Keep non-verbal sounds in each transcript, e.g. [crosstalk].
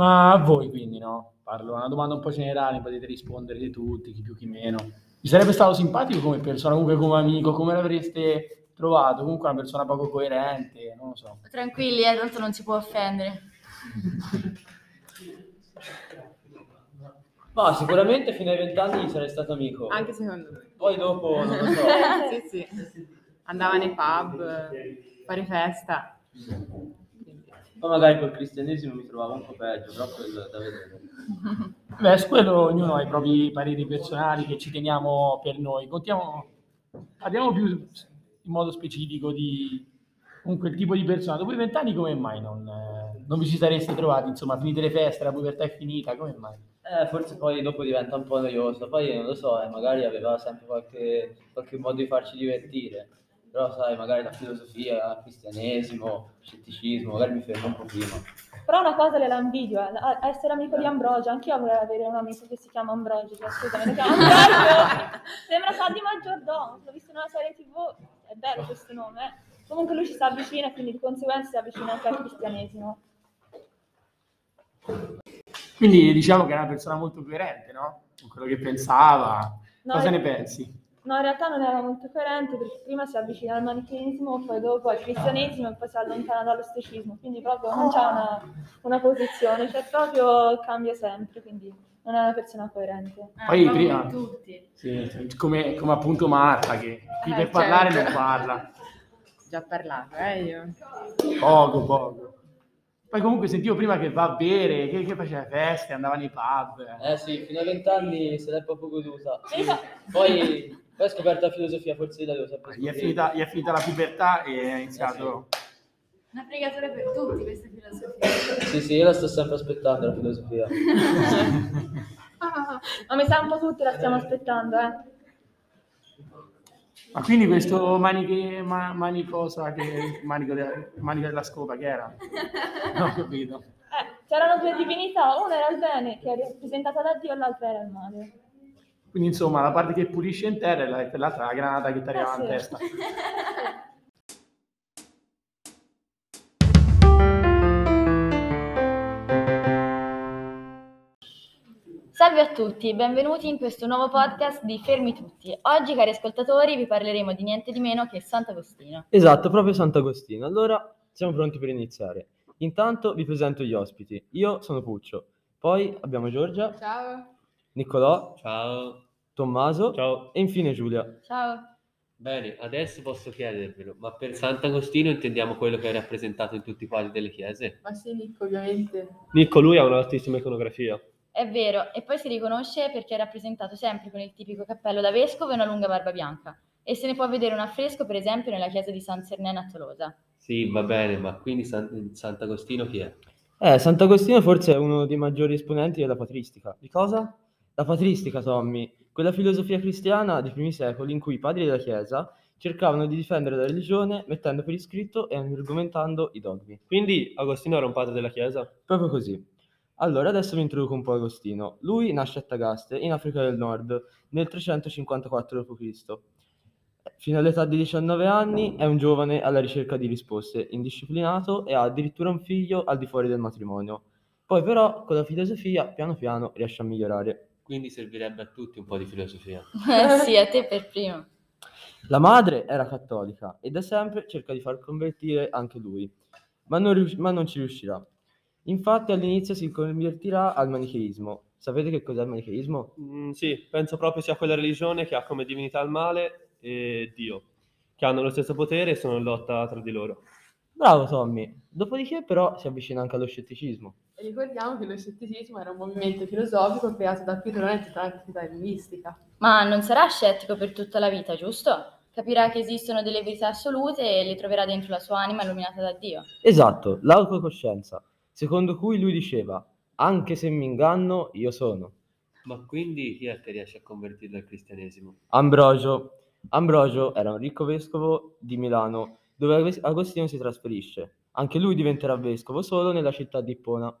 Ma a voi quindi, no? Parlo, una domanda un po' generale, potete rispondere di tutti, chi più chi meno. Vi sarebbe stato simpatico come persona, comunque come amico, come l'avreste trovato? Comunque una persona poco coerente, non lo so. Tranquilli, eh, tanto non si può offendere. [laughs] Ma sicuramente fino ai vent'anni sarei stato amico. Anche secondo me. Poi dopo, non lo so. [laughs] sì, sì. Andava nei pub, fare festa. Poi magari col cristianesimo mi trovavo un po' peggio, però quello da vedere. [laughs] Beh, su quello ognuno ha i propri pareri personali che ci teniamo per noi. Contiamo, parliamo più in modo specifico di comunque il tipo di persona. Dopo i vent'anni come mai non, eh, non vi ci sareste trovati? Insomma, finite le feste, la pubertà è finita, come mai? Eh, forse poi dopo diventa un po' noioso, poi non lo so, eh, magari aveva sempre qualche, qualche modo di farci divertire. Però sai, magari la filosofia, il cristianesimo, il scetticismo, magari mi fermo un po' prima. Però una cosa le la invidio, eh, essere amico di Ambrogio, anch'io vorrei avere un amico che si chiama Ambrogio, cioè, scusami, si chiama Ambrogio, [laughs] sembra sa di maggiordomo, l'ho visto in una serie tv, è bello questo nome, eh. comunque lui ci si avvicina e quindi di conseguenza si avvicina anche al cristianesimo. Quindi diciamo che è una persona molto coerente, no? Con quello che pensava. No, Cosa ne pensi? No, in realtà non era molto coerente perché prima si avvicina al manicheismo, poi dopo al cristianesimo e poi si allontana dall'ostracismo, quindi proprio non c'ha una, una posizione, cioè proprio cambia sempre, quindi non è una persona coerente. Eh, Poi prima- tutti. Sì, come, come appunto Marta, che qui Eh, per parlare certo. non parla. Già parlato, eh io. Poco, poco. Poi comunque sentivo prima che va a bere, che, che faceva feste, andava nei pub. Eh sì, fino ai vent'anni se l'è proprio goduta. Sì. Poi, poi ho scoperto la filosofia, forse la devo sempre Gli è, finita, gli è finita la pubertà e ha iniziato... Una fregatura per tutti questa filosofia. Sì, sì, io la sto sempre aspettando la filosofia. [laughs] Ma mi sa un po' tutti la stiamo aspettando, eh. Ma quindi questo maniche, ma, manicosa che... Manico della, manico della scopa che era? Non ho capito. Eh, c'erano due divinità, una era il bene, che è rappresentata da Dio, e l'altra era il male. Quindi insomma la parte che pulisce in terra e la- l'altra è la granata che ti arriva Eh, in sì. testa. [laughs] Salve a tutti, benvenuti in questo nuovo podcast di Fermi Tutti. Oggi, cari ascoltatori, vi parleremo di niente di meno che Sant'Agostino. Esatto, proprio Sant'Agostino. Allora, siamo pronti per iniziare. Intanto vi presento gli ospiti. Io sono Puccio, poi abbiamo Giorgia, Ciao. Niccolò, Ciao. Tommaso Ciao. e infine Giulia. Ciao. Bene, adesso posso chiedervelo, ma per Sant'Agostino intendiamo quello che è rappresentato in tutti i quadri delle chiese? Ma sì, Nico, ovviamente. Nicco, lui ha un'altissima iconografia. È vero, e poi si riconosce perché è rappresentato sempre con il tipico cappello da vescovo e una lunga barba bianca. E se ne può vedere un affresco, per esempio, nella chiesa di San Serneno a Tolosa. Sì, va bene, ma quindi San- Sant'Agostino chi è? Eh, Sant'Agostino forse è uno dei maggiori esponenti della patristica. Di cosa? La patristica, Tommy, quella filosofia cristiana dei primi secoli in cui i padri della Chiesa cercavano di difendere la religione mettendo per iscritto e argomentando i dogmi. Quindi Agostino era un padre della Chiesa? Proprio così. Allora, adesso vi introduco un po' Agostino. Lui nasce a Tagaste, in Africa del Nord, nel 354 d.C. Fino all'età di 19 anni è un giovane alla ricerca di risposte, indisciplinato e ha addirittura un figlio al di fuori del matrimonio. Poi però con la filosofia piano piano riesce a migliorare. Quindi servirebbe a tutti un po' di filosofia. Eh sì, a te per primo. La madre era cattolica e da sempre cerca di far convertire anche lui, ma non, rius- ma non ci riuscirà. Infatti all'inizio si convertirà al manicheismo. Sapete che cos'è il manicheismo? Mm, sì, penso proprio sia quella religione che ha come divinità il male e Dio, che hanno lo stesso potere e sono in lotta tra di loro. Bravo Tommy. Dopodiché però si avvicina anche allo scetticismo. E ricordiamo che lo scetticismo era un movimento filosofico creato da Pietro tramite mistica. Ma non sarà scettico per tutta la vita, giusto? Capirà che esistono delle verità assolute e le troverà dentro la sua anima illuminata da Dio. Esatto, l'autocoscienza, secondo cui lui diceva, anche se mi inganno, io sono. Ma quindi chi è che riesce a convertirlo al cristianesimo? Ambrogio. Ambrogio era un ricco vescovo di Milano, dove Ag- Agostino si trasferisce. Anche lui diventerà vescovo solo nella città di Ippona.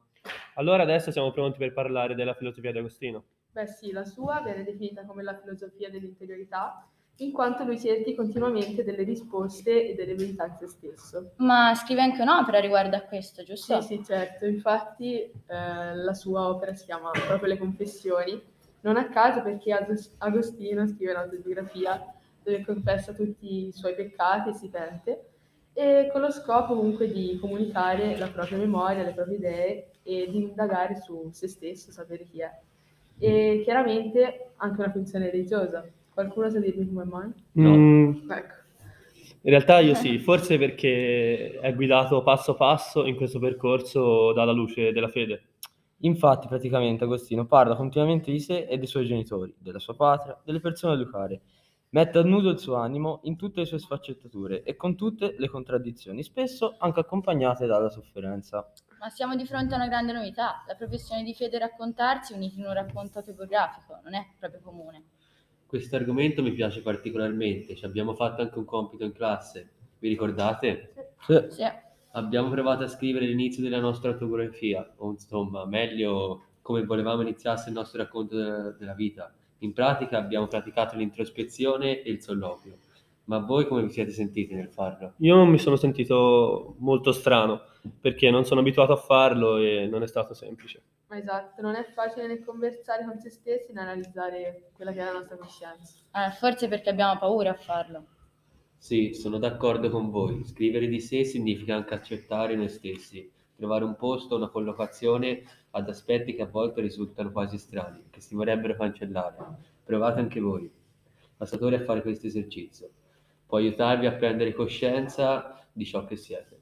Allora adesso siamo pronti per parlare della filosofia di Agostino. Beh sì, la sua viene definita come la filosofia dell'interiorità in quanto lui cerchi continuamente delle risposte e delle verità in se stesso. Ma scrive anche un'opera riguardo a questo, giusto? Sì, sì, certo, infatti eh, la sua opera si chiama proprio Le Confessioni, non a caso perché Agos- Agostino scrive un'autobiografia dove confessa tutti i suoi peccati e si pente, e con lo scopo comunque di comunicare la propria memoria, le proprie idee e di indagare su se stesso, sapere chi è. E chiaramente anche una funzione religiosa. Qualcuno sa dirmi come mai? Mm, Ecco. in realtà io sì, forse perché è guidato passo passo in questo percorso dalla luce della fede. Infatti, praticamente, Agostino parla continuamente di sé e dei suoi genitori, della sua patria, delle persone da educare. Mette a nudo il suo animo in tutte le sue sfaccettature e con tutte le contraddizioni, spesso anche accompagnate dalla sofferenza. Ma siamo di fronte a una grande novità. La professione di fede e raccontarsi uniti in un racconto autobiografico non è proprio comune. Questo argomento mi piace particolarmente, ci abbiamo fatto anche un compito in classe. Vi ricordate? Sì. Sì. Abbiamo provato a scrivere l'inizio della nostra autobiografia, o insomma, meglio come volevamo iniziasse il nostro racconto della, della vita. In pratica abbiamo praticato l'introspezione e il solloquio. Ma voi come vi siete sentiti nel farlo? Io mi sono sentito molto strano perché non sono abituato a farlo e non è stato semplice. Ma esatto, non è facile né conversare con se stessi né analizzare quella che è la nostra coscienza. Eh, forse perché abbiamo paura a farlo. Sì, sono d'accordo con voi. Scrivere di sé significa anche accettare noi stessi, trovare un posto, una collocazione ad aspetti che a volte risultano quasi strani, che si vorrebbero cancellare. Provate anche voi. Passatore a fare questo esercizio. Può aiutarvi a prendere coscienza di ciò che siete.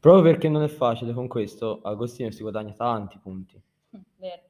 Proprio perché non è facile con questo, Agostino si guadagna tanti punti. Hm, Vero.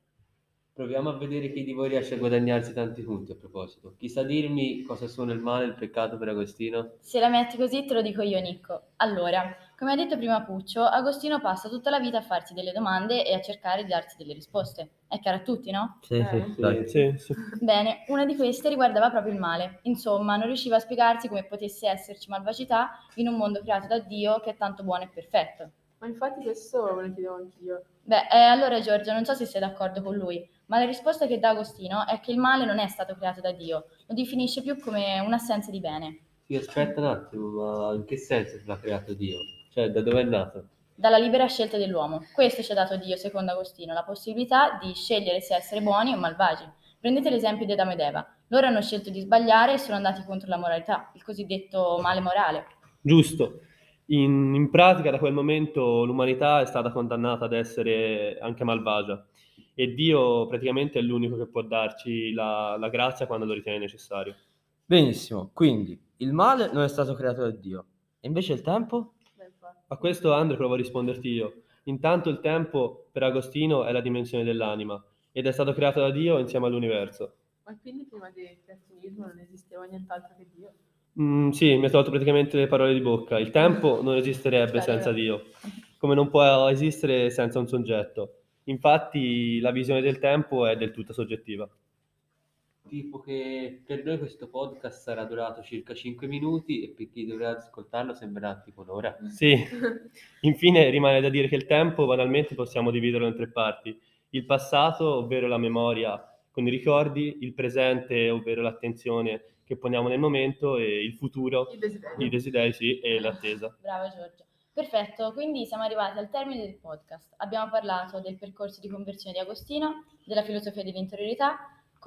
Proviamo a vedere chi di voi riesce a guadagnarsi tanti punti a proposito. Chi sa dirmi cosa sono il male e il peccato per Agostino? Se la metti così te lo dico io, Nicco. Allora, come ha detto prima Puccio, Agostino passa tutta la vita a farsi delle domande e a cercare di darsi delle risposte. È chiaro a tutti, no? Sì, Eh, sì, sì. Bene, una di queste riguardava proprio il male. Insomma, non riusciva a spiegarsi come potesse esserci malvagità in un mondo creato da Dio che è tanto buono e perfetto. Ma infatti questo me lo chiedevo anch'io. Beh, eh, allora Giorgio, non so se sei d'accordo con lui, ma la risposta che dà Agostino è che il male non è stato creato da Dio, lo definisce più come un'assenza di bene. Sì, aspetta un attimo, ma in che senso l'ha creato Dio? Cioè, da dove è nato? Dalla libera scelta dell'uomo. Questo ci ha dato Dio, secondo Agostino, la possibilità di scegliere se essere buoni o malvagi. Prendete l'esempio di Adamo ed Eva. Loro hanno scelto di sbagliare e sono andati contro la moralità, il cosiddetto male morale. Giusto. In, in pratica da quel momento l'umanità è stata condannata ad essere anche malvagia e Dio praticamente è l'unico che può darci la, la grazia quando lo ritiene necessario. Benissimo, quindi il male non è stato creato da Dio. E invece il tempo? A questo Andre provo a risponderti io. Intanto il tempo per Agostino è la dimensione dell'anima ed è stato creato da Dio insieme all'universo. Ma quindi prima del creazionismo non esisteva nient'altro che Dio? Mm, sì, mi ha tolto praticamente le parole di bocca. Il tempo non esisterebbe senza Dio, come non può esistere senza un soggetto. Infatti la visione del tempo è del tutto soggettiva. Tipo che per noi questo podcast sarà durato circa 5 minuti e per chi dovrà ascoltarlo sembrerà tipo un'ora. Sì, [laughs] infine rimane da dire che il tempo banalmente possiamo dividerlo in tre parti. Il passato, ovvero la memoria con i ricordi, il presente, ovvero l'attenzione che poniamo nel momento e il futuro, Il desiderio. i desideri sì, e l'attesa. [laughs] Bravo Giorgio. Perfetto, quindi siamo arrivati al termine del podcast. Abbiamo parlato del percorso di conversione di Agostino, della filosofia dell'interiorità,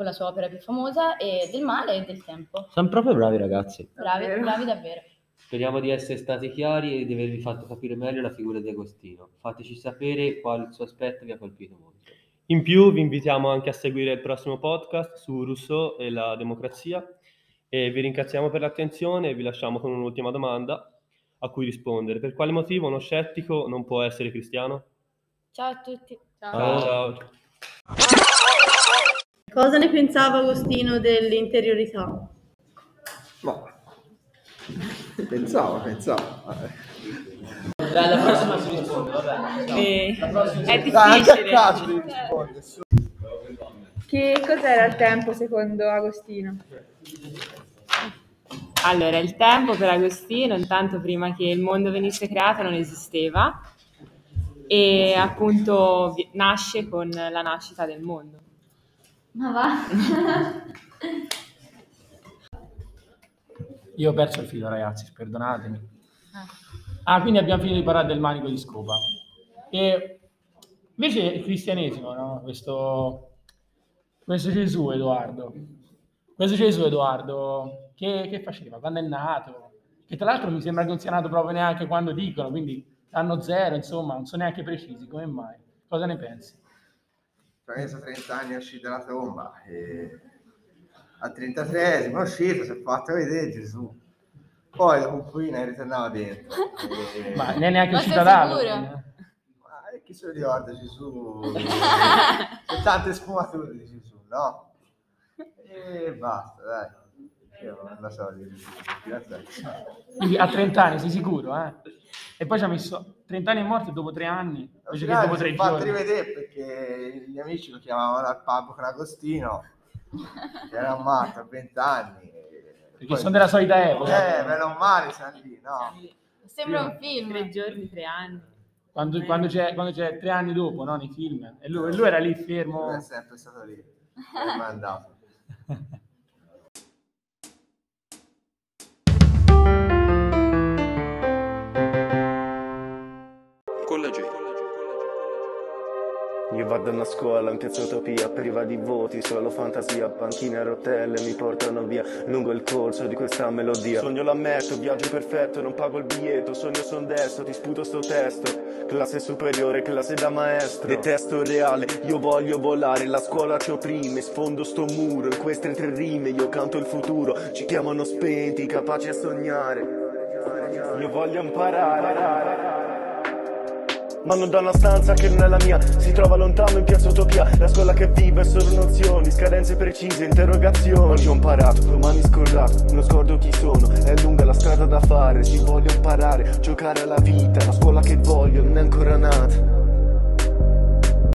con la sua opera più famosa, e del male e del tempo. Siamo proprio bravi ragazzi. Bravi, Davvero? bravi davvero. Speriamo di essere stati chiari e di avervi fatto capire meglio la figura di Agostino. Fateci sapere quale suo aspetto vi ha colpito molto. In più vi invitiamo anche a seguire il prossimo podcast su Rousseau e la democrazia e vi ringraziamo per l'attenzione e vi lasciamo con un'ultima domanda a cui rispondere. Per quale motivo uno scettico non può essere cristiano? Ciao a tutti. Ciao. Ciao. Cosa ne pensava Agostino dell'interiorità? Ma pensavo, pensavo. Dai, la prossima si risponde, vabbè. Eh, è Dai, anche a difficile. caso devi rispondere. su. Che cos'era il tempo secondo Agostino? Allora, il tempo per Agostino, intanto prima che il mondo venisse creato, non esisteva e appunto vi- nasce con la nascita del mondo. Ma va? Io ho perso il filo, ragazzi, perdonatemi. Ah, quindi abbiamo finito di parlare del manico di scopa. E invece il cristianesimo, no? Questo, questo Gesù, Edoardo. Questo Gesù, Edoardo, che, che faceva? Quando è nato? Che tra l'altro mi sembra che non sia nato proprio neanche quando dicono, quindi anno zero, insomma, non sono neanche precisi, come mai? Cosa ne pensi? Penso 30 anni è uscito dalla tomba e al 33esimo è uscito, si è fatto vedere Gesù. Poi la concubina è ritornata dentro. [laughs] E... Ma non è neanche uscita dall'altro. sicuro? Ma eh, chi se lo ricorda Gesù? [laughs] C'è tante sfumature di Gesù, no? E basta, dai. Io non la so di a 30 anni, sei sicuro, eh? E poi ci ha messo 30 anni è morto e dopo 3 anni, invece che dopo finale 3 si è fatto giorni. rivedere perché gli amici lo chiamavano al pub con Agostino, che era un matto a 20 anni. Perché poi- sono della solita epoca. Eh, meno male, siamo lì, no? Sembra un film. Tre giorni, tre anni. Quando, quando c'è, quando c'è tre anni dopo, no? Nei film. E lui, lui era lì fermo. Lui è sempre stato lì, non è mai andato. [laughs] Io vado a una scuola in piazza Utopia, priva di voti, solo fantasia, panchine a rotelle mi portano via lungo il corso di questa melodia. Sogno l'ammetto, viaggio perfetto, non pago il biglietto, sogno son destro, ti sputo sto testo. Classe superiore, classe da maestro. Detesto il reale, io voglio volare, la scuola ci opprime, sfondo sto muro, in queste tre rime io canto il futuro, ci chiamano spenti, capaci a sognare. Io voglio imparare. Non da una stanza che non è la mia Si trova lontano in piazza Utopia. La scuola che vive è solo nozioni Scadenze precise, interrogazioni. Oggi ho imparato, domani scordato Non scordo chi sono, è lunga la strada da fare Ci voglio imparare, giocare alla vita La scuola che voglio non è ancora nata